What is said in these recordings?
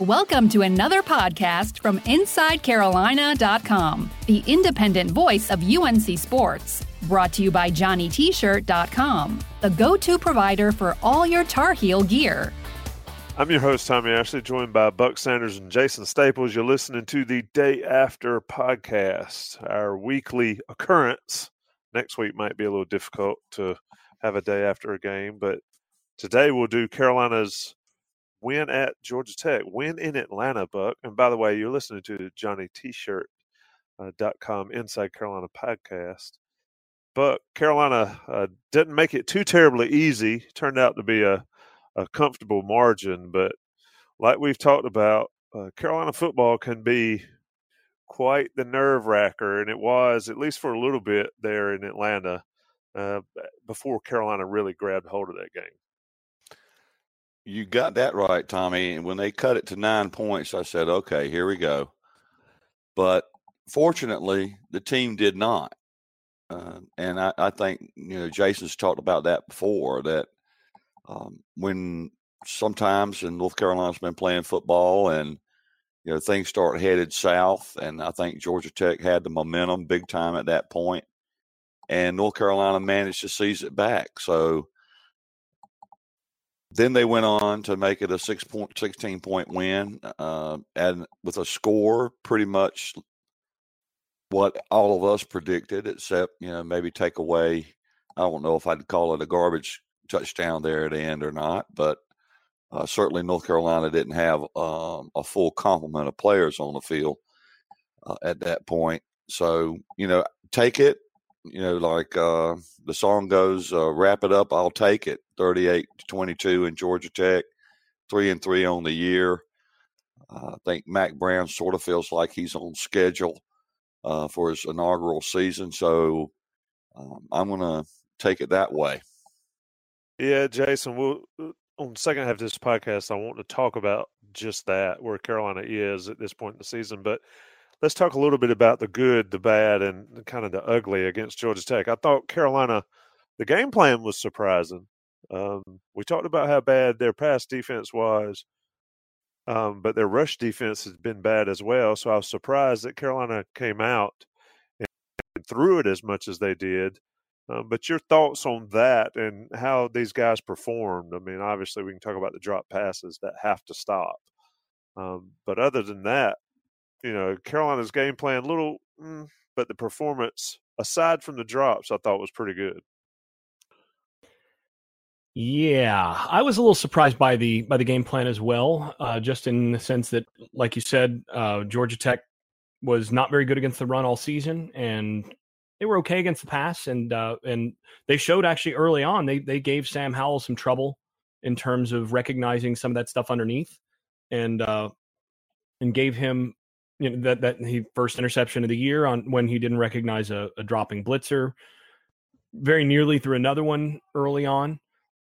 Welcome to another podcast from InsideCarolina.com, the independent voice of UNC Sports. Brought to you by JohnnyT-shirt.com, the go-to provider for all your Tar Heel gear. I'm your host, Tommy Ashley, joined by Buck Sanders and Jason Staples. You're listening to the Day After podcast, our weekly occurrence. Next week might be a little difficult to have a day after a game, but today we'll do Carolina's win at Georgia Tech, win in Atlanta, Buck. And by the way, you're listening to Johnny T-shirt uh, dot com Inside Carolina podcast. But Carolina uh, didn't make it too terribly easy. Turned out to be a, a comfortable margin, but like we've talked about, uh, Carolina football can be quite the nerve wracker, and it was at least for a little bit there in Atlanta uh, before Carolina really grabbed hold of that game. You got that right, Tommy. And when they cut it to nine points, I said, okay, here we go. But fortunately, the team did not. Uh, and I, I, think, you know, Jason's talked about that before that um, when sometimes in North Carolina's been playing football and, you know, things start headed south. And I think Georgia Tech had the momentum big time at that point, And North Carolina managed to seize it back. So, then they went on to make it a six point, 16 point win, uh, and with a score pretty much what all of us predicted, except you know maybe take away. I don't know if I'd call it a garbage touchdown there at the end or not, but uh, certainly North Carolina didn't have um, a full complement of players on the field uh, at that point. So you know, take it you know, like uh, the song goes, uh, wrap it up, I'll take it. 38 to 22 in Georgia Tech, three and three on the year. Uh, I think Mack Brown sort of feels like he's on schedule uh, for his inaugural season. So um, I'm going to take it that way. Yeah, Jason, we'll, uh, on the second half of this podcast, I want to talk about just that, where Carolina is at this point in the season. But let's talk a little bit about the good, the bad, and kind of the ugly against Georgia Tech. I thought Carolina, the game plan was surprising. Um, we talked about how bad their pass defense was, um, but their rush defense has been bad as well. So I was surprised that Carolina came out and threw it as much as they did. Um, but your thoughts on that and how these guys performed? I mean, obviously we can talk about the drop passes that have to stop. Um, but other than that, you know, Carolina's game plan, little, mm, but the performance, aside from the drops, I thought was pretty good. Yeah, I was a little surprised by the by the game plan as well, uh, just in the sense that, like you said, uh, Georgia Tech was not very good against the run all season, and they were okay against the pass, and uh, and they showed actually early on they they gave Sam Howell some trouble in terms of recognizing some of that stuff underneath, and uh, and gave him you know that that he first interception of the year on when he didn't recognize a, a dropping blitzer. Very nearly through another one early on,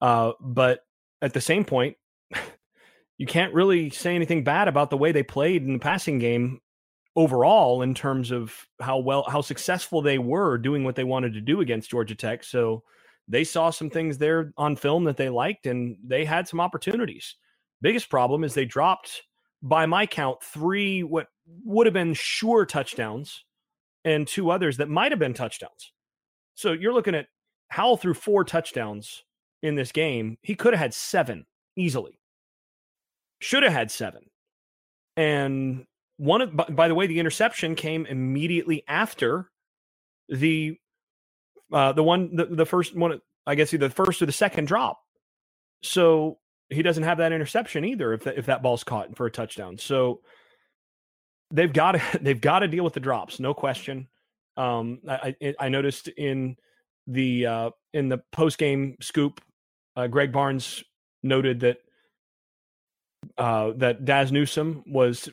uh, but at the same point, you can't really say anything bad about the way they played in the passing game overall in terms of how well how successful they were doing what they wanted to do against Georgia Tech. So they saw some things there on film that they liked and they had some opportunities. Biggest problem is they dropped by my count three what would have been sure touchdowns and two others that might have been touchdowns. So you're looking at Howell threw four touchdowns in this game, he could have had seven easily. Should have had seven. And one of, by, by the way, the interception came immediately after the uh, the one the, the first one I guess either the first or the second drop. So he doesn't have that interception either if if that ball's caught for a touchdown. So they've got to they've got to deal with the drops, no question. Um, I, I noticed in the uh, in the post game scoop, uh, Greg Barnes noted that uh, that Dazz Newsome was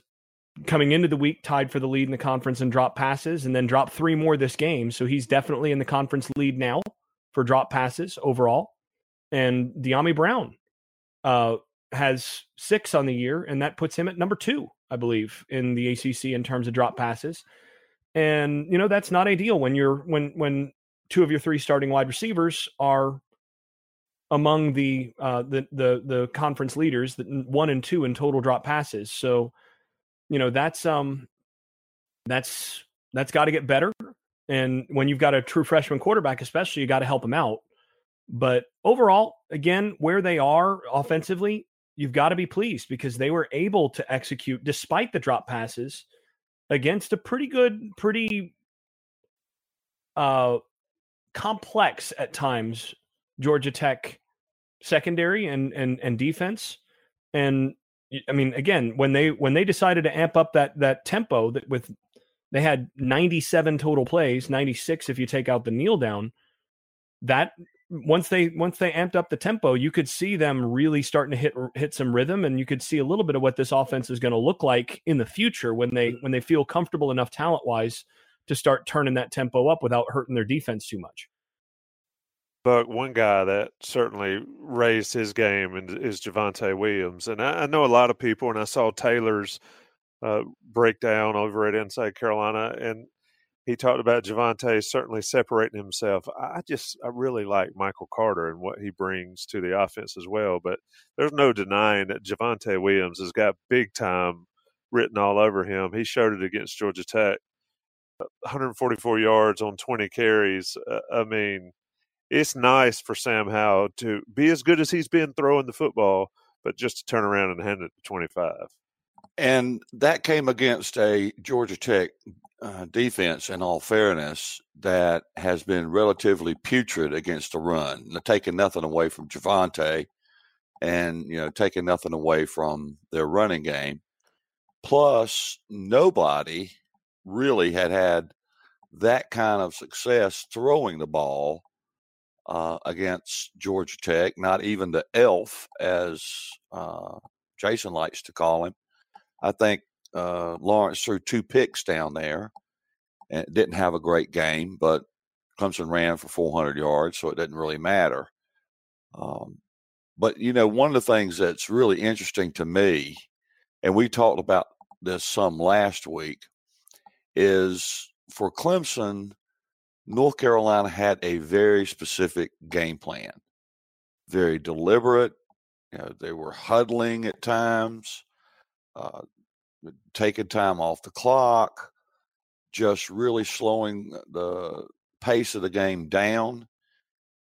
coming into the week tied for the lead in the conference in drop passes, and then dropped three more this game. So he's definitely in the conference lead now for drop passes overall. And Dyami Brown uh, has six on the year, and that puts him at number two, I believe, in the ACC in terms of drop passes. And you know that's not ideal when you're when when two of your three starting wide receivers are among the uh, the the the conference leaders, that one and two in total drop passes. So, you know that's um that's that's got to get better. And when you've got a true freshman quarterback, especially, you got to help him out. But overall, again, where they are offensively, you've got to be pleased because they were able to execute despite the drop passes against a pretty good, pretty uh, complex at times Georgia Tech secondary and and and defense. And I mean, again, when they when they decided to amp up that that tempo that with they had 97 total plays, 96 if you take out the kneel down. That once they once they amped up the tempo, you could see them really starting to hit hit some rhythm, and you could see a little bit of what this offense is going to look like in the future when they when they feel comfortable enough talent wise to start turning that tempo up without hurting their defense too much. Buck, one guy that certainly raised his game and is Javonte Williams, and I, I know a lot of people, and I saw Taylor's uh, breakdown over at Inside Carolina, and he talked about Javonte certainly separating himself. I just I really like Michael Carter and what he brings to the offense as well. But there's no denying that Javonte Williams has got big time written all over him. He showed it against Georgia Tech, 144 yards on 20 carries. Uh, I mean, it's nice for Sam Howell to be as good as he's been throwing the football, but just to turn around and hand it to 25. And that came against a Georgia Tech uh, defense, in all fairness, that has been relatively putrid against the run, taking nothing away from Javonte and, you know, taking nothing away from their running game. Plus, nobody really had had that kind of success throwing the ball uh, against Georgia Tech, not even the elf, as uh, Jason likes to call him. I think uh, Lawrence threw two picks down there and didn't have a great game, but Clemson ran for 400 yards, so it didn't really matter. Um, but, you know, one of the things that's really interesting to me, and we talked about this some last week, is for Clemson, North Carolina had a very specific game plan, very deliberate. You know, they were huddling at times uh, Uh, taking time off the clock, just really slowing uh, the pace of the game down.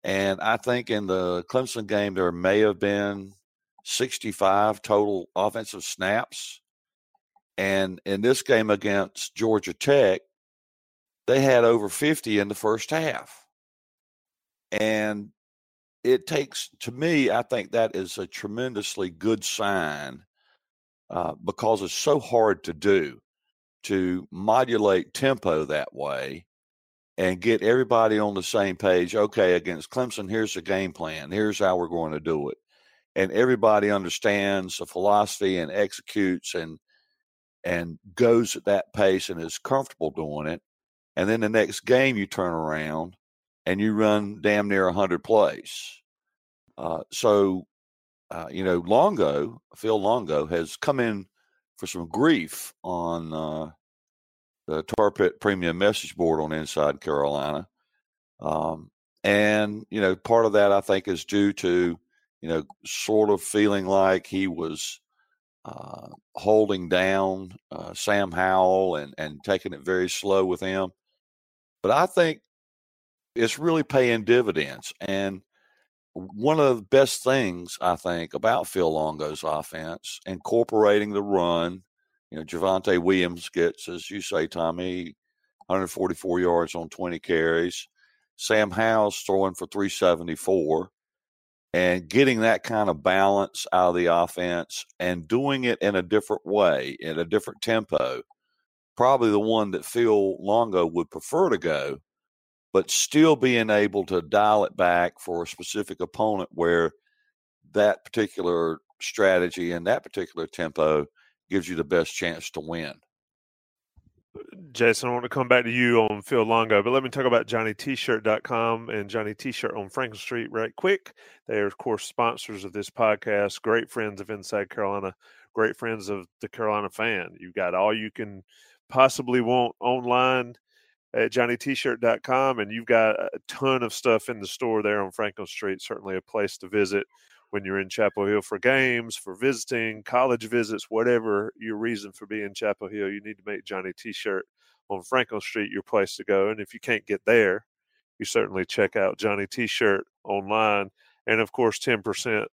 And I think in the Clemson game, there may have been 65 total offensive snaps. And in this game against Georgia Tech, they had over 50 in the first half. And it takes, to me, I think that is a tremendously good sign uh, because it's so hard to do to modulate tempo that way and get everybody on the same page. Okay, against Clemson, here's the game plan. Here's how we're going to do it. And everybody understands the philosophy and executes and and goes at that pace and is comfortable doing it. And then the next game you turn around and you run damn near 100 plays. Uh, so uh, you know, Longo, Phil Longo, has come in for some grief on uh, the Tar Pit Premium message board on Inside Carolina. Um, and, you know, part of that I think is due to, you know, sort of feeling like he was uh, holding down uh, Sam Howell and, and taking it very slow with him. But I think it's really paying dividends. And one of the best things I think about Phil Longo's offense, incorporating the run. You know, Javonte Williams gets, as you say, Tommy, 144 yards on 20 carries. Sam Howell's throwing for 374 and getting that kind of balance out of the offense and doing it in a different way, in a different tempo. Probably the one that Phil Longo would prefer to go, but still being able to dial it back for a specific opponent where that particular strategy and that particular tempo gives you the best chance to win. Jason, I want to come back to you on Phil Longo, but let me talk about JohnnyT-shirt.com and Johnny T-shirt on Franklin Street right quick. They are, of course, sponsors of this podcast, great friends of Inside Carolina, great friends of the Carolina fan. You've got all you can possibly want online at JohnnyT-shirt.com, and you've got a ton of stuff in the store there on Franklin Street. Certainly a place to visit when you're in Chapel Hill for games, for visiting, college visits, whatever your reason for being in Chapel Hill, you need to make Johnny T-shirt on Franklin Street your place to go. And if you can't get there, you certainly check out Johnny T-shirt online, and of course, ten percent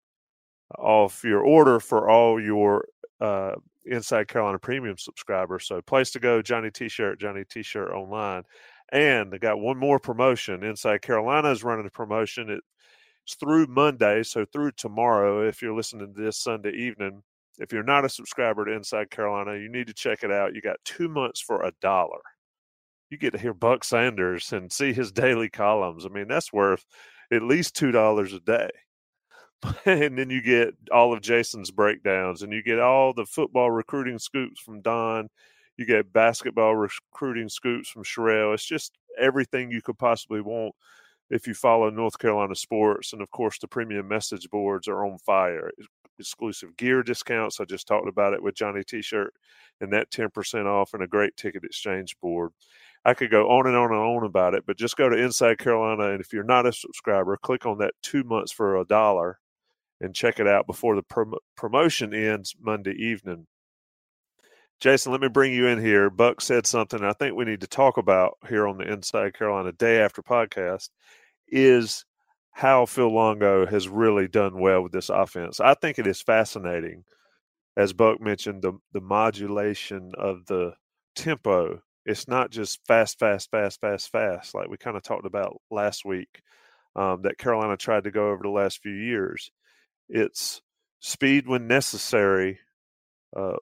off your order for all your uh, Inside Carolina Premium subscriber. So, place to go, Johnny T-shirt, Johnny T-shirt online. And they got one more promotion. Inside Carolina is running a promotion. It's through Monday, so through tomorrow. If you're listening to this Sunday evening, if you're not a subscriber to Inside Carolina, you need to check it out. You got two months for a dollar. You get to hear Buck Sanders and see his daily columns. I mean, that's worth at least two dollars a day. and then you get all of Jason's breakdowns, and you get all the football recruiting scoops from Don. You get basketball recruiting scoops from Sherelle. It's just everything you could possibly want if you follow North Carolina sports. And of course, the premium message boards are on fire. Exclusive gear discounts. I just talked about it with Johnny T shirt and that 10% off and a great ticket exchange board. I could go on and on and on about it, but just go to Inside Carolina. And if you're not a subscriber, click on that two months for a dollar and check it out before the prom- promotion ends Monday evening. Jason, let me bring you in here. Buck said something I think we need to talk about here on the Inside Carolina Day After podcast is how Phil Longo has really done well with this offense. I think it is fascinating, as Buck mentioned, the the modulation of the tempo. It's not just fast, fast, fast, fast, fast, like we kind of talked about last week. Um, that Carolina tried to go over the last few years. It's speed when necessary, uh,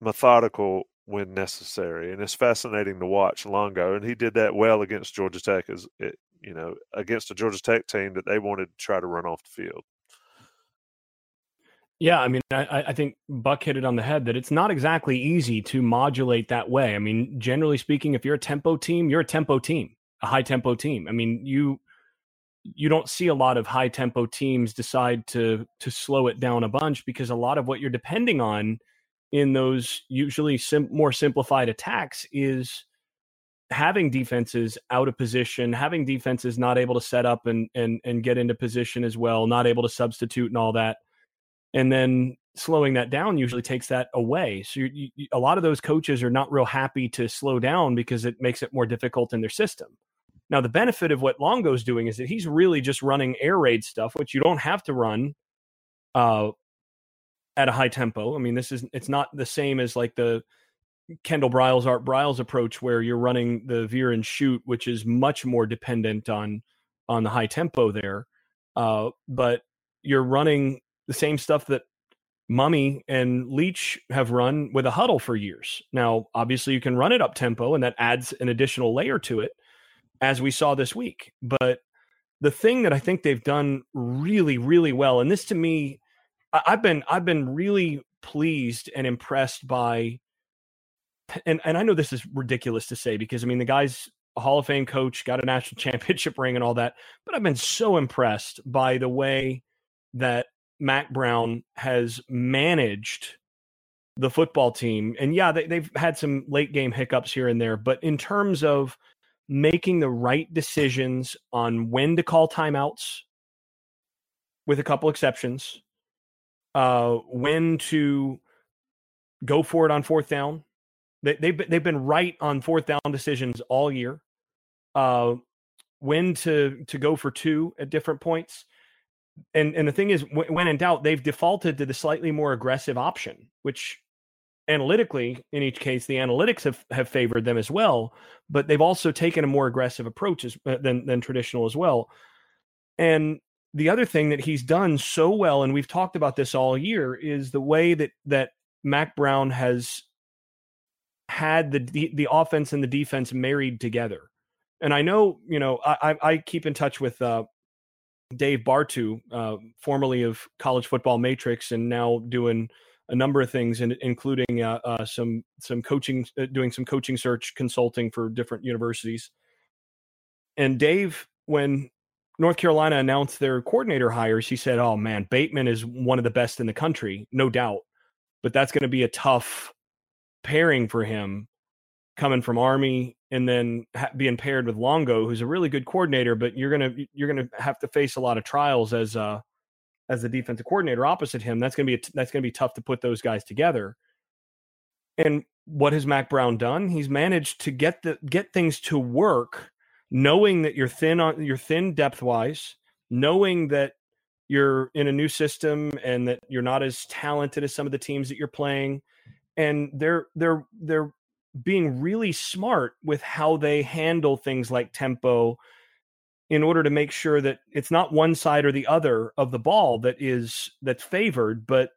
methodical when necessary, and it's fascinating to watch Longo. And he did that well against Georgia Tech, as it, you know, against a Georgia Tech team that they wanted to try to run off the field. Yeah, I mean, I, I, think Buck hit it on the head that it's not exactly easy to modulate that way. I mean, generally speaking, if you're a tempo team, you're a tempo team, a high tempo team. I mean, you you don't see a lot of high tempo teams decide to to slow it down a bunch because a lot of what you're depending on in those usually sim- more simplified attacks is having defenses out of position, having defenses not able to set up and and and get into position as well, not able to substitute and all that, and then slowing that down usually takes that away. So you, you, a lot of those coaches are not real happy to slow down because it makes it more difficult in their system. Now the benefit of what Longo's doing is that he's really just running air raid stuff, which you don't have to run uh, at a high tempo. I mean, this is it's not the same as like the Kendall Briles, Art Briles approach, where you're running the veer and shoot, which is much more dependent on on the high tempo there. Uh, but you're running the same stuff that Mumme and Leach have run with a huddle for years. Now, obviously, you can run it up tempo, and that adds an additional layer to it, as we saw this week. But the thing that I think they've done really, really well, and this to me, I've been I've been really pleased and impressed by and and I know this is ridiculous to say because I mean the guy's a Hall of Fame coach, got a national championship ring and all that, but I've been so impressed by the way that Mack Brown has managed the football team. And yeah, they, they've had some late game hiccups here and there, but in terms of making the right decisions on when to call timeouts, with a couple exceptions, uh, when to go for it on fourth down, they, they've they've been right on fourth down decisions all year. Uh, when to to go for two at different points, and and the thing is, when in doubt, they've defaulted to the slightly more aggressive option, which analytically, in each case, the analytics have, have favored them as well. But they've also taken a more aggressive approach as, uh, than than traditional as well. And the other thing that he's done so well, and we've talked about this all year, is the way that that Mack Brown has had the the offense and the defense married together. And I know, you know, I I keep in touch with uh, Dave Bartoo, uh, formerly of College Football Matrix, and now doing a number of things, in, including uh, uh, some some coaching, uh, doing some coaching search consulting for different universities. And Dave, when North Carolina announced their coordinator hires, he said, "Oh man, Bateman is one of the best in the country, no doubt, but that's going to be a tough pairing for him coming from Army and then ha- being paired with Longo, who's a really good coordinator, but you're gonna you're gonna have to face a lot of trials as uh as the defensive coordinator opposite him. That's gonna be a, that's gonna be tough to put those guys together. And what has Mack Brown done? He's managed to get the get things to work, knowing that you're thin on you're thin depth wise, knowing that you're in a new system and that you're not as talented as some of the teams that you're playing and they're they're they're being really smart with how they handle things like tempo in order to make sure that it's not one side or the other of the ball that is that's favored but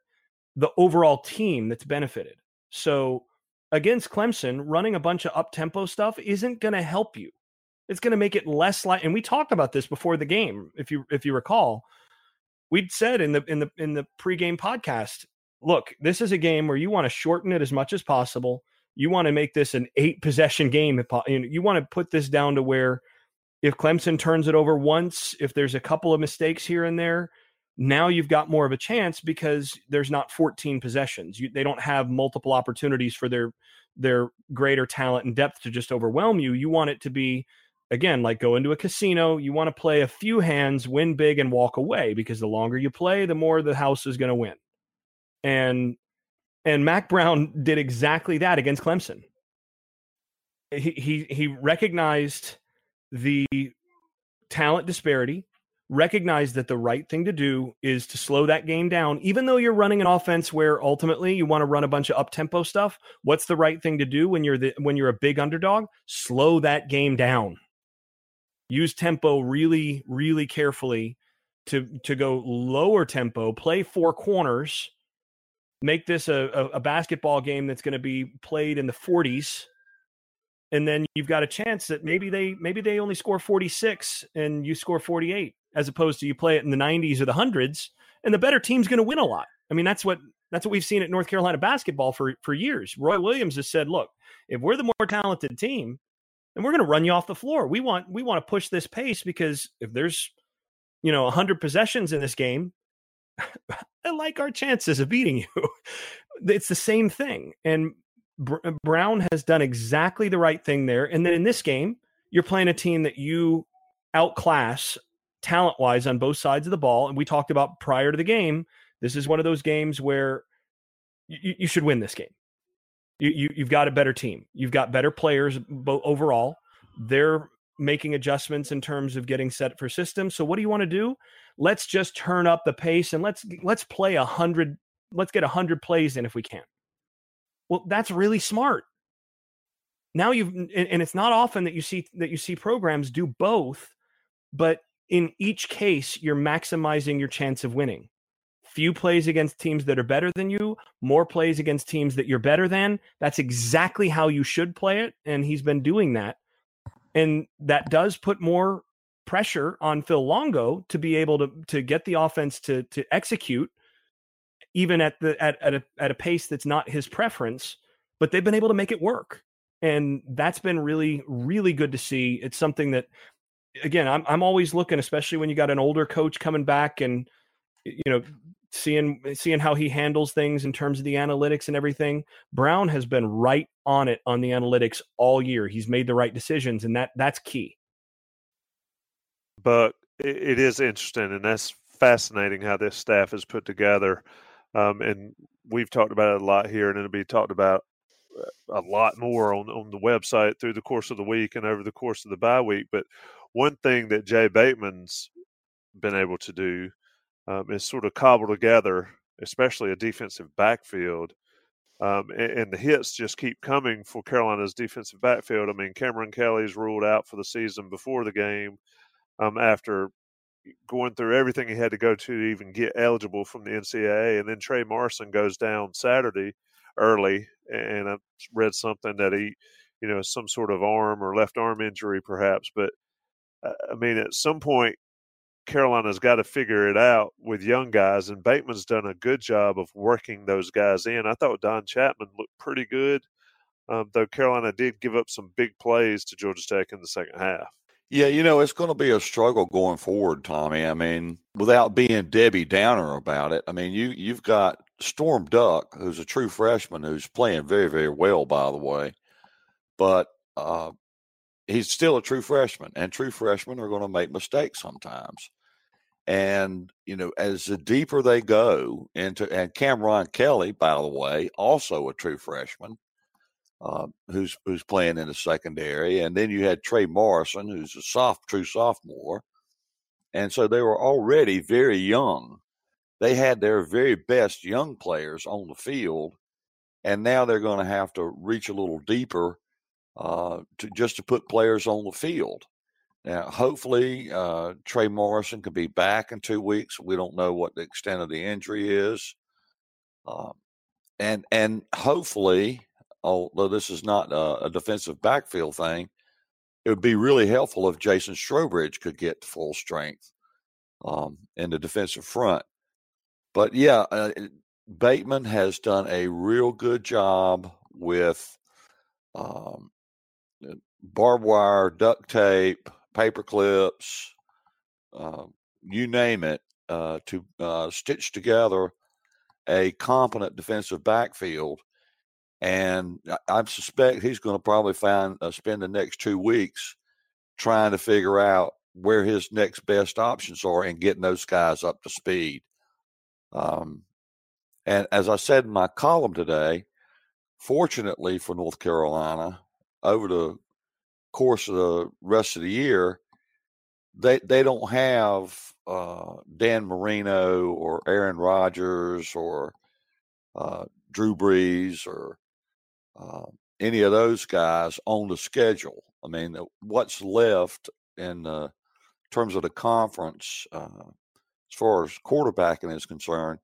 the overall team that's benefited. So against clemson running a bunch of up tempo stuff isn't going to help you. It's going to make it less like and we talked about this before the game if you if you recall. We'd said in the in the in the pregame podcast look this is a game where you want to shorten it as much as possible. You want to make this an eight possession game. You want to put this down to where if Clemson turns it over once, if there's a couple of mistakes here and there, now you've got more of a chance because there's not 14 possessions. You, they don't have multiple opportunities for their their greater talent and depth to just overwhelm you. You want it to be again like go into a casino. You want to play a few hands, win big, and walk away because the longer you play, the more the house is going to win. And and Mack Brown did exactly that against Clemson. He he he recognized the talent disparity, recognize that the right thing to do is to slow that game down. Even though you're running an offense where ultimately you want to run a bunch of up tempo stuff, what's the right thing to do when you're the when you're a big underdog? Slow that game down. Use tempo really really carefully to to go lower tempo, play four corners make this a, a, a basketball game that's going to be played in the 40s and then you've got a chance that maybe they maybe they only score 46 and you score 48 as opposed to you play it in the 90s or the hundreds and the better team's going to win a lot i mean that's what that's what we've seen at north carolina basketball for for years roy williams has said look if we're the more talented team then we're going to run you off the floor we want we want to push this pace because if there's you know 100 possessions in this game I like our chances of beating you. it's the same thing. And Uh, Brown has done exactly the right thing there. And then in this game, you're playing a team that you outclass talent wise on both sides of the ball. And we talked about prior to the game, this is one of those games where you, you should win this game. You, you, you've got a better team. You've got better players overall. They're making adjustments in terms of getting set for systems. So what do you want to do? Let's just turn up the pace and let's let's play a hundred. Let's get a hundred plays in if we can. Well, that's really smart. Now you've and it's not often that you see that you see programs do both, but in each case you're maximizing your chance of winning. Few plays against teams that are better than you, more plays against teams that you're better than. That's exactly how you should play it, and he's been doing that and that does put more pressure on Phil Longo to be able to to get the offense to to execute even at the at at a, at a pace that's not his preference but they've been able to make it work and that's been really really good to see it's something that again I'm I'm always looking especially when you got an older coach coming back and you know seeing seeing how he handles things in terms of the analytics and everything. Brown has been right on it on the analytics all year. He's made the right decisions, and that that's key. But it is interesting, and that's fascinating how this staff is put together. Um, and we've talked about it a lot here, and it'll be talked about uh, a lot more on on the website through the course of the week and over the course of the bye week. But one thing that Jay Bateman's been able to do um, is sort of cobble together, especially a defensive backfield. Um, and, and, the hits just keep coming for Carolina's defensive backfield. I mean, Cameron Kelly's ruled out for the season before the game um, after going through everything he had to go to to even get eligible from the NCAA. And then Trey Morrison goes down Saturday early, and I read something that he, you know, some sort of arm or left arm injury perhaps. But uh, I mean, at some point, Carolina's got to figure it out with young guys, and Bateman's done a good job of working those guys in. I thought Don Chapman looked pretty good, um, though Carolina did give up some big plays to Georgia Tech in the second half. Yeah, you know, it's going to be a struggle going forward, Tommy. I mean, without being Debbie Downer about it, I mean, you you've got Storm Duck, who's a true freshman, who's playing very, very well, by the way. But uh, he's still a true freshman, and true freshmen are going to make mistakes sometimes. And you know, as the deeper they go into, and Cameron Kelly, by the way, also a true freshman, uh, who's who's playing in the secondary, and then you had Trey Morrison, who's a soft true sophomore, and so they were already very young. They had their very best young players on the field, and now they're going to have to reach a little deeper uh, to just to put players on the field. Now, hopefully, uh, Trey Morrison could be back in two weeks. We don't know what the extent of the injury is, um, and and hopefully, although this is not a, a, defensive backfield thing, it would be really helpful if Jason Strowbridge could get full strength um, in the defensive front. But yeah, uh, Bateman has done a real good job with um, uh, barbed wire, duct tape, paper clips, uh, you name it, uh, to uh, stitch together a competent defensive backfield. And I, suspect he's going to probably find uh, spend the next two weeks trying to figure out where his next best options are and getting those guys up to speed. Um, and as I said in my column today, fortunately for North Carolina, over the course of the rest of the year, they they don't have uh, Dan Marino or Aaron Rodgers or uh, Drew Brees or uh, any of those guys on the schedule. I mean, what's left in terms of the conference uh, as far as quarterbacking is concerned?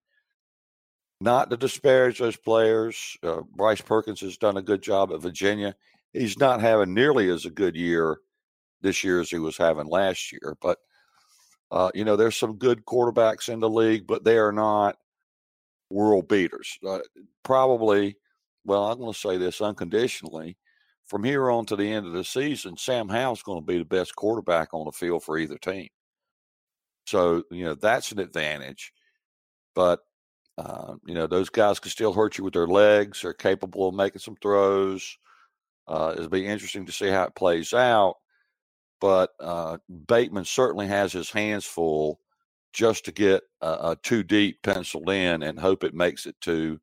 Not to disparage those players. Uh, Bryce Perkins has done a good job at Virginia he's not having nearly as a good year this year as he was having last year. But uh, you know, there's some good quarterbacks in the league, but they are not world beaters. Uh, probably, well, I'm going to say this unconditionally. From here on to the end of the season, Sam Howell's going to be the best quarterback on the field for either team. So, you know, that's an advantage. But, uh, you know, those guys can still hurt you with their legs. They're capable of making some throws. Uh, it'll be interesting to see how it plays out. But uh, Bateman certainly has his hands full just to get a, a two deep penciled in and hope it makes it to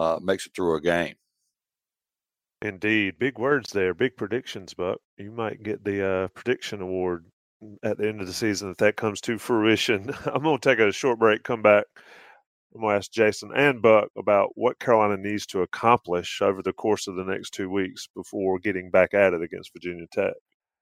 uh, makes it through a game. Indeed, big words there, big predictions, Buck. You might get the uh, prediction award at the end of the season if that comes to fruition. I'm going to take a short break, come back. I'm going to ask Jason and Buck about what Carolina needs to accomplish over the course of the next two weeks before getting back at it against Virginia Tech.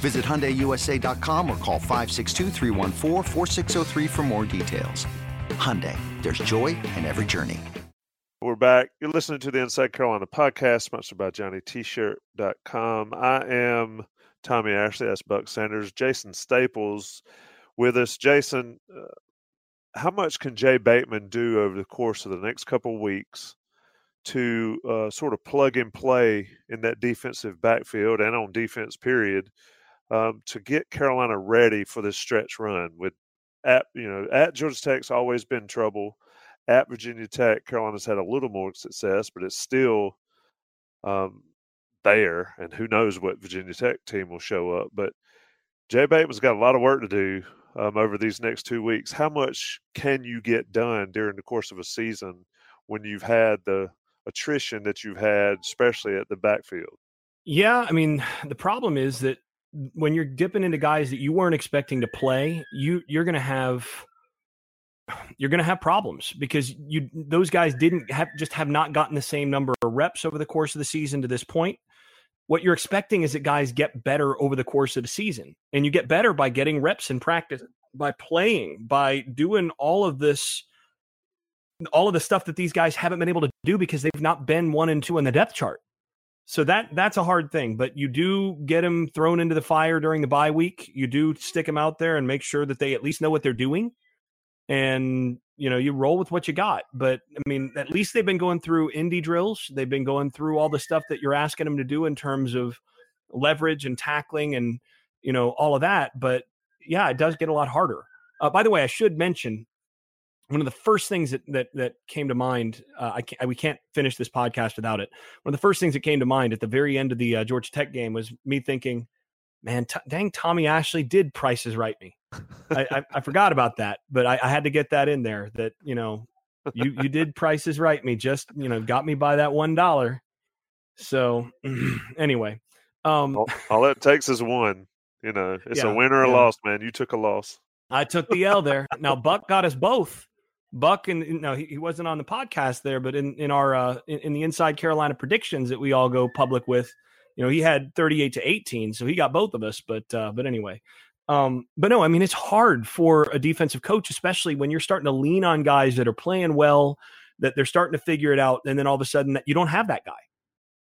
Visit HyundaiUSA.com or call 562 for more details. Hyundai, there's joy in every journey. We're back. You're listening to the Inside Carolina podcast, sponsored by JohnnyT-shirt.com. I am Tommy Ashley. That's Buck Sanders. Jason Staples with us. Jason, uh, how much can Jay Bateman do over the course of the next couple of weeks to uh, sort of plug and play in that defensive backfield and on defense, period, um, to get Carolina ready for this stretch run? With at you know at Georgia Tech's always been trouble at Virginia Tech, Carolina's had a little more success, but it's still um, there. And who knows what Virginia Tech team will show up. But Jay Bateman's got a lot of work to do um, over these next two weeks. How much can you get done during the course of a season when you've had the attrition that you've had, especially at the backfield? Yeah, I mean, the problem is that when you're dipping into guys that you weren't expecting to play, you you're going to have you're going to have problems because you those guys didn't have just have not gotten the same number of reps over the course of the season to this point. What you're expecting is that guys get better over the course of the season, and you get better by getting reps in practice, by playing, by doing all of this, all of the stuff that these guys haven't been able to do because they've not been one and two in the depth chart. So that that's a hard thing, but you do get them thrown into the fire during the bye week. You do stick them out there and make sure that they at least know what they're doing. And you know you roll with what you got. But i mean at least they've been going through indie drills. They've been going through all the stuff that you're asking them to do in terms of leverage and tackling and you know all of that. But yeah it does get a lot harder. Uh, by the way i should mention one of the first things that that, that came to mind uh, I can't, we can't finish this podcast without it one of the first things that came to mind at the very end of the uh, georgia tech game was me thinking man t- dang tommy ashley did prices right me I, I, I, forgot about that, but I, I, had to get that in there. That you know, you you did prices right. Me just you know got me by that one dollar. So anyway, um, all, all, it takes is one. You know, it's yeah, a win or a yeah. loss, man. You took a loss. I took the L there. Now Buck got us both. Buck and know he, he wasn't on the podcast there, but in in our uh, in, in the Inside Carolina predictions that we all go public with, you know he had 38 to 18 so he got both of us but uh, but anyway um, but no, I mean, it's hard for a defensive coach, especially when you're starting to lean on guys that are playing well, that they're starting to figure it out. And then all of a sudden that you don't have that guy.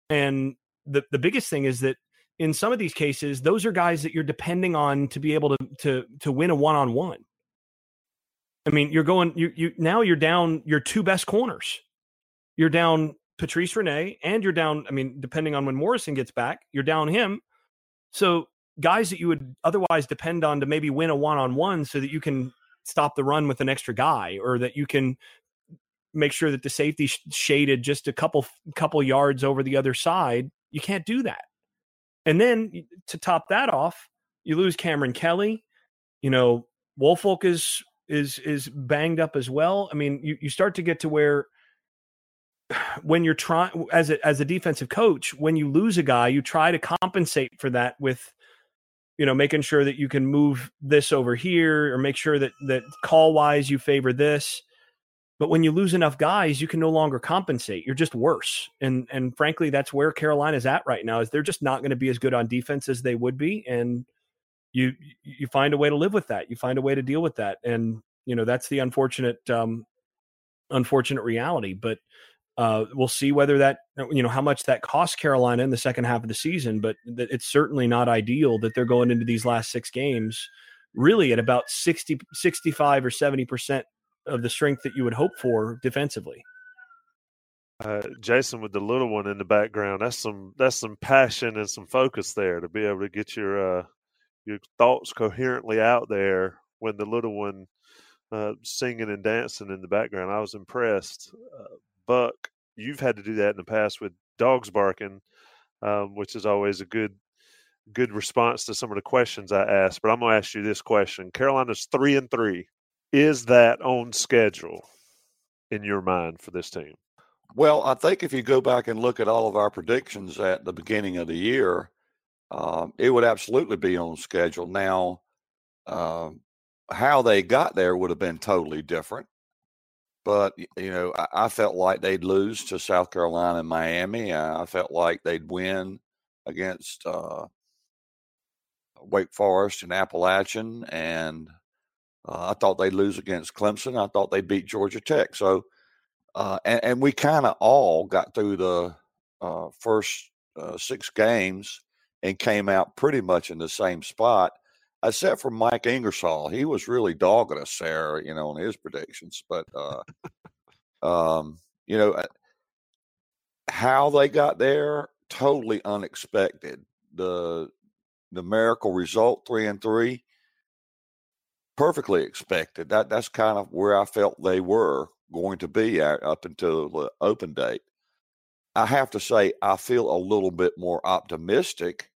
And the, the biggest thing is that in some of these cases, those are guys that you're depending on to be able to, to, to win a one-on-one. I mean, you're going, you, you, now you're down your two best corners. You're down Patrice Rene and you're down, I mean, depending on when Morrison gets back, you're down him. So guys that you would otherwise depend on to maybe win a one on one so that you can stop the run with an extra guy or that you can make sure that the safety sh- shaded just a couple couple yards over the other side you can't do that and then to top that off you lose cameron kelly you know Wolfolk is is is banged up as well. I mean you, you start to get to where when you're trying as a as a defensive coach when you lose a guy you try to compensate for that with you know making sure that you can move this over here or make sure that that call wise you favor this. But when you lose enough guys you can no longer compensate. You're just worse. And and frankly that's where carolina's at right now is they're just not going to be as good on defense as they would be. And you you find a way to live with that you find a way to deal with that and you know that's the unfortunate um unfortunate reality but uh, we'll see whether that you know how much that costs Carolina in the second half of the season, but it's certainly not ideal that they're going into these last six games really at about 60, 65 or 70 percent of the strength that you would hope for defensively. Uh, Jason, with the little one in the background, that's some that's some passion and some focus there to be able to get your uh, your thoughts coherently out there when the little one uh, singing and dancing in the background. I was impressed. Uh, Buck, you've had to do that in the past with dogs barking, um, which is always a good good response to some of the questions I asked. But I'm going to ask you this question: Carolina's three and three. Is that on schedule in your mind for this team? Well, I think if you go back and look at all of our predictions at the beginning of the year, um, it would absolutely be on schedule. Now, um, how they got there would have been totally different. But you know, I, I, felt like they'd lose to South Carolina and Miami. I felt like they'd win against uh, Wake Forest and Appalachian, and uh, I thought they'd lose against Clemson. I thought they would beat Georgia Tech. So Uh, and, and, we kind of all got through the uh, first uh, six games and came out pretty much in the same spot, except for Mike Ingersoll. He was really dogging us there, you know, on his predictions. But, uh, um, you know, uh, how they got there, totally unexpected. The numerical result, three and three, perfectly expected. That that's kind of where I felt they were going to be at, up until the open date. I have to say, I feel a little bit more optimistic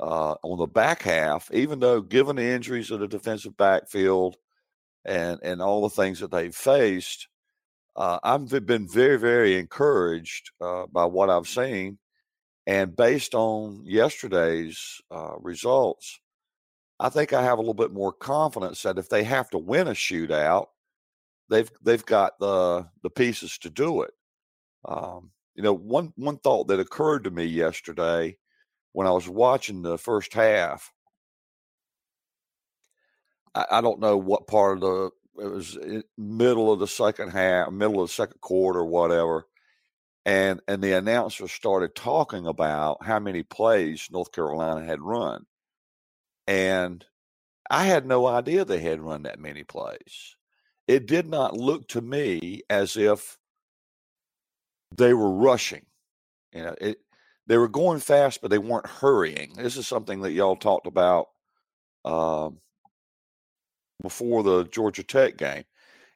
uh, on the back half, even though given the injuries of the defensive backfield and and all the things that they've faced, uh, I've been very very encouraged uh, by what I've seen, and based on yesterday's uh, results, I think I have a little bit more confidence that if they have to win a shootout, they've they've got the the pieces to do it. Um, you know, one one thought that occurred to me yesterday when I was watching the first half. I, I don't know what part of the it was eh, middle of the second half, middle of the second quarter, whatever. And and the announcer started talking about how many plays North Carolina had run. And I had no idea they had run that many plays. It did not look to me as if they were rushing. You know, it they were going fast, but they weren't hurrying. This is something that y'all talked about um, before the Georgia Tech game.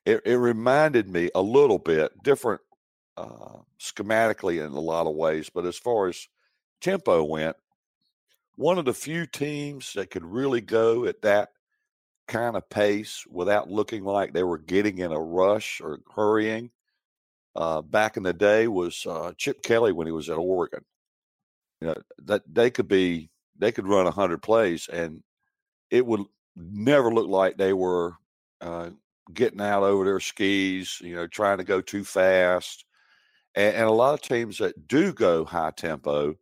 It, it, reminded me a little bit different uh, schematically in a lot of ways, but as far as tempo went, one of the few teams that could really go at that kind of pace without looking like they were getting in a rush or hurrying uh, back in the day was uh, Chip Kelly when he was at Oregon. You know that they could be they could run hundred plays and it would never look like they were uh, getting out over their skis. You know, trying to go too fast. And, and a lot of teams that do go high tempo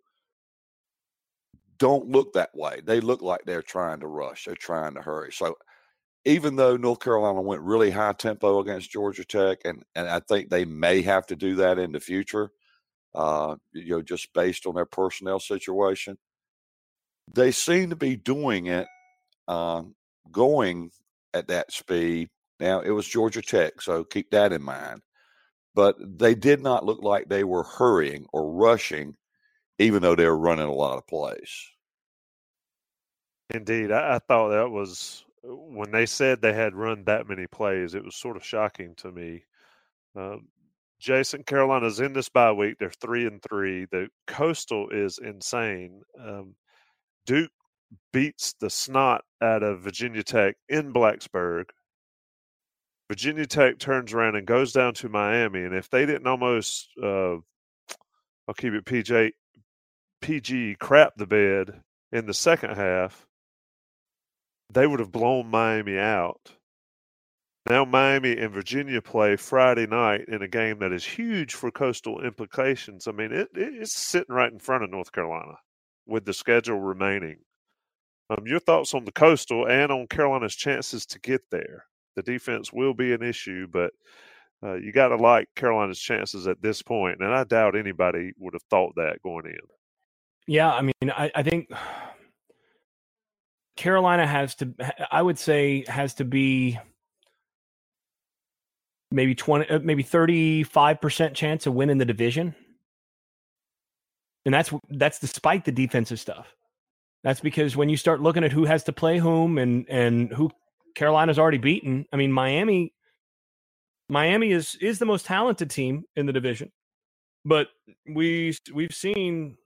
don't look that way. They look like they're trying to rush. They're trying to hurry. So even though North Carolina went really high tempo against Georgia Tech, and, and I think they may have to do that in the future, uh, you know, just based on their personnel situation, they seem to be doing it, um, going at that speed. Now, it was Georgia Tech, so keep that in mind. But they did not look like they were hurrying or rushing, even though they were running a lot of plays. Indeed. I, I thought that was when they said they had run that many plays, it was sort of shocking to me. Uh, Jason, Carolina's in this bye week. They're three and three. The Coastal is insane. Um, Duke beats the snot out of Virginia Tech in Blacksburg. Virginia Tech turns around and goes down to Miami, and if they didn't almost, uh, I'll keep it PJ, PG crap the bed in the second half, they would have blown Miami out. Now Miami and Virginia play Friday night in a game that is huge for coastal implications. I mean, it, it's sitting right in front of North Carolina with the schedule remaining. Um, your thoughts on the coastal and on Carolina's chances to get there? The defense will be an issue, but uh, you got to like Carolina's chances at this point, and I doubt anybody would have thought that going in. Yeah, I mean, I, I think Carolina has to, I would say, has to be maybe 20, uh, maybe 35% chance of winning the division. And that's, that's despite the defensive stuff. That's because when you start looking at who has to play whom and, and who Carolina's already beaten, I mean, Miami, Miami is, is the most talented team in the division, but we, we've seen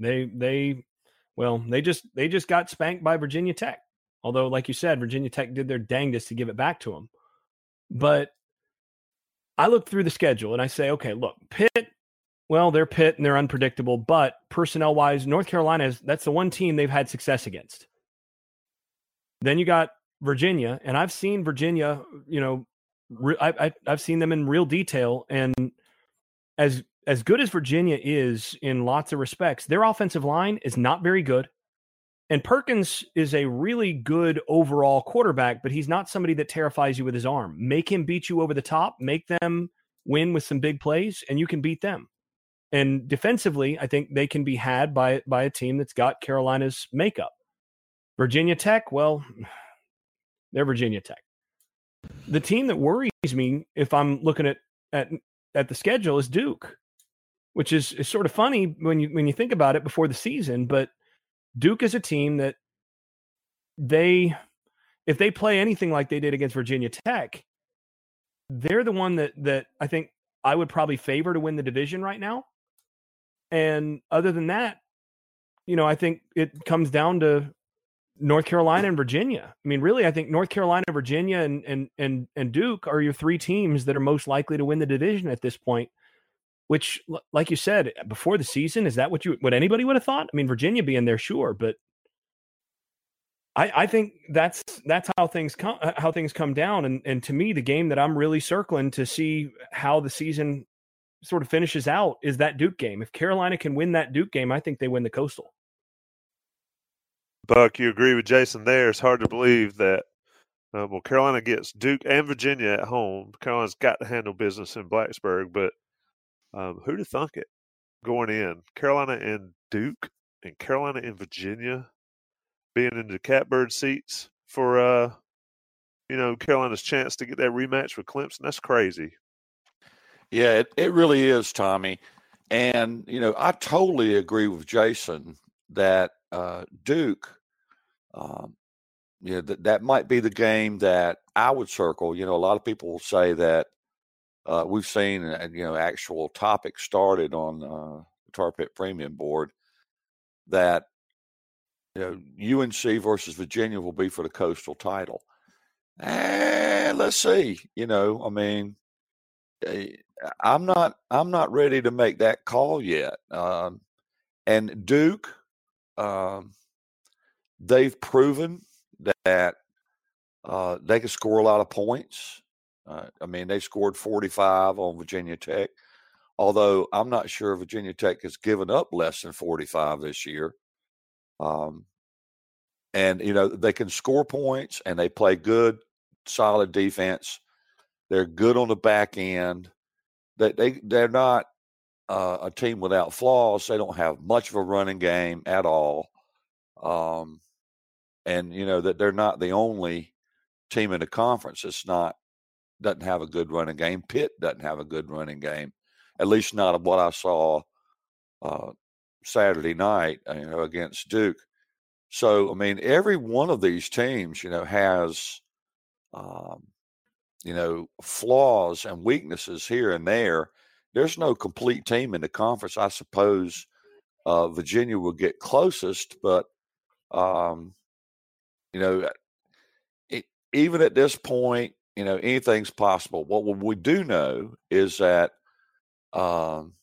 they, they well, they just they just got spanked by Virginia Tech. Although, like you said, Virginia Tech did their dangest to give it back to them. But I look through the schedule and I say, okay, look, Pitt, well, they're Pitt and they're unpredictable, but personnel wise, North Carolina is that's the one team they've had success against. Then you got Virginia, and I've seen Virginia, you know, I, I, I've seen them in real detail, and as as good as Virginia is in lots of respects, their offensive line is not very good. And Perkins is a really good overall quarterback, but he's not somebody that terrifies you with his arm. Make him beat you over the top, make them win with some big plays, and you can beat them. And defensively, I think they can be had by by a team that's got Carolina's makeup. Virginia Tech, well, they're Virginia Tech. The team that worries me if I'm looking at at at the schedule is Duke, which is, is sort of funny when you when you think about it before the season, but Duke is a team that they if they play anything like they did against Virginia Tech, they're the one that that I think I would probably favor to win the division right now. And other than that, you know, I think it comes down to North Carolina and Virginia. I mean, really, I think North Carolina, Virginia, and and and and Duke are your three teams that are most likely to win the division at this point. Which, like you said before the season, is that what you what anybody would have thought? I mean, Virginia being there, sure, but I, I think that's that's how things come uh, how things come down. And and to me, the game that I'm really circling to see how the season sort of finishes out is that Duke game. If Carolina can win that Duke game, I think they win the Coastal. Buck, you agree with Jason there. It's hard to believe that, uh, well, Carolina gets Duke and Virginia at home. Carolina's got to handle business in Blacksburg, but um, who'd have thunk it going in? Carolina and Duke and Carolina and Virginia being in the catbird seats for, uh, you know, Carolina's chance to get that rematch with Clemson. That's crazy. Yeah, it, it really is, Tommy. And, you know, I totally agree with Jason that uh, Duke, um, you know, that, that might be the game that I would circle. You know, a lot of people will say that uh, we've seen, uh, you know, actual topics started on uh, the Tar Pit Premium Board that, you know, UNC versus Virginia will be for the coastal title. And let's see, you know, I mean, eh, I'm not, I'm not ready to make that call yet. Um, and Duke, um, they've proven that uh, they can score a lot of points. Uh, I mean, they scored 45 on Virginia Tech, although I'm not sure Virginia Tech has given up less than 45 this year. Um, and, you know, they can score points and they play good, solid defense. They're good on the back end. They, they, they're not uh, a team without flaws. They don't have much of a running game at all. Um, and you know that they're not the only team in the conference It's not doesn't have a good running game. Pitt doesn't have a good running game, at least not of what I saw uh, Saturday night, uh, you know, against Duke. So I mean, every one of these teams, you know, has um, you know flaws and weaknesses here and there there's no complete team in the conference. I suppose uh, Virginia will get closest, but um, you know, it, even at this point, you know, anything's possible. What we do know is that, um,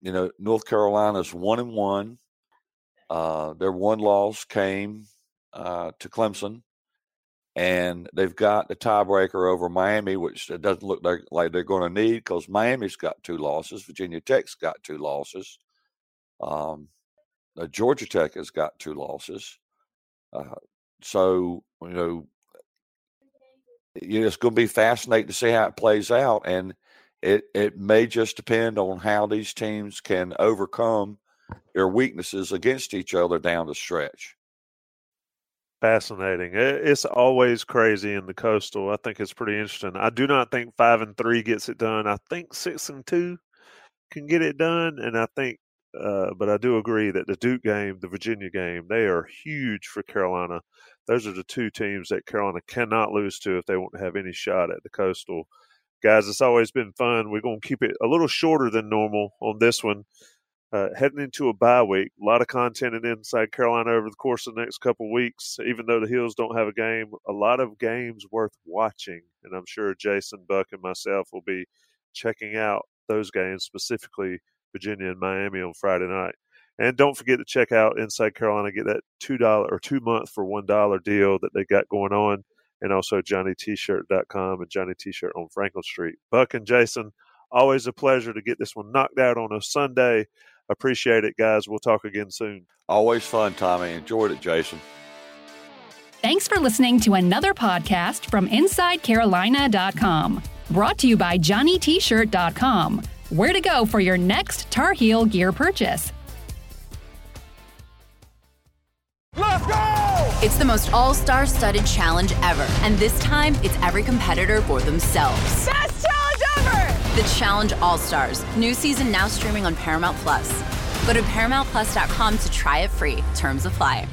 you know, North Carolina's one and one. Uh, their one loss came uh, to Clemson and they've got the tiebreaker over Miami, which it doesn't look like, like they're going to need because Miami's got two losses, Virginia Tech's got two losses, um, uh, Georgia Tech has got two losses. Uh, so you know, it's going to be fascinating to see how it plays out, and it it may just depend on how these teams can overcome their weaknesses against each other down the stretch. Fascinating. It's always crazy in the coastal. I think it's pretty interesting. I do not think five and three gets it done. I think six and two can get it done, and I think, uh, but I do agree that the Duke game, the Virginia game, they are huge for Carolina. Those are the two teams that Carolina cannot lose to if they want to have any shot at the coastal. Guys, it's always been fun. We're going to keep it a little shorter than normal on this one uh, heading into a bye week. A lot of content in Inside Carolina over the course of the next couple weeks. Even though the Heels don't have a game, a lot of games worth watching, and I'm sure Jason Buck and myself will be checking out those games, specifically Virginia and Miami on Friday night. And don't forget to check out Inside Carolina. Get that two dollar or two month for one dollar deal that they got going on, and also JohnnyT-shirt.com and Johnny T-shirt on Franklin Street. Buck and Jason, always a pleasure to get this one knocked out on a Sunday. Appreciate it, guys. We'll talk again soon. Always fun, Tommy. Enjoyed it, Jason. Thanks for listening to another podcast from InsideCarolina.com. Brought to you by JohnnyT-shirt.com. Where to go for your next Tar Heel gear purchase. Let's go! It's the most all-star studded challenge ever. And this time, it's every competitor for themselves. Best challenge ever! The Challenge All-Stars. New season now streaming on Paramount Plus. Go to ParamountPlus.com to try it free. Terms apply.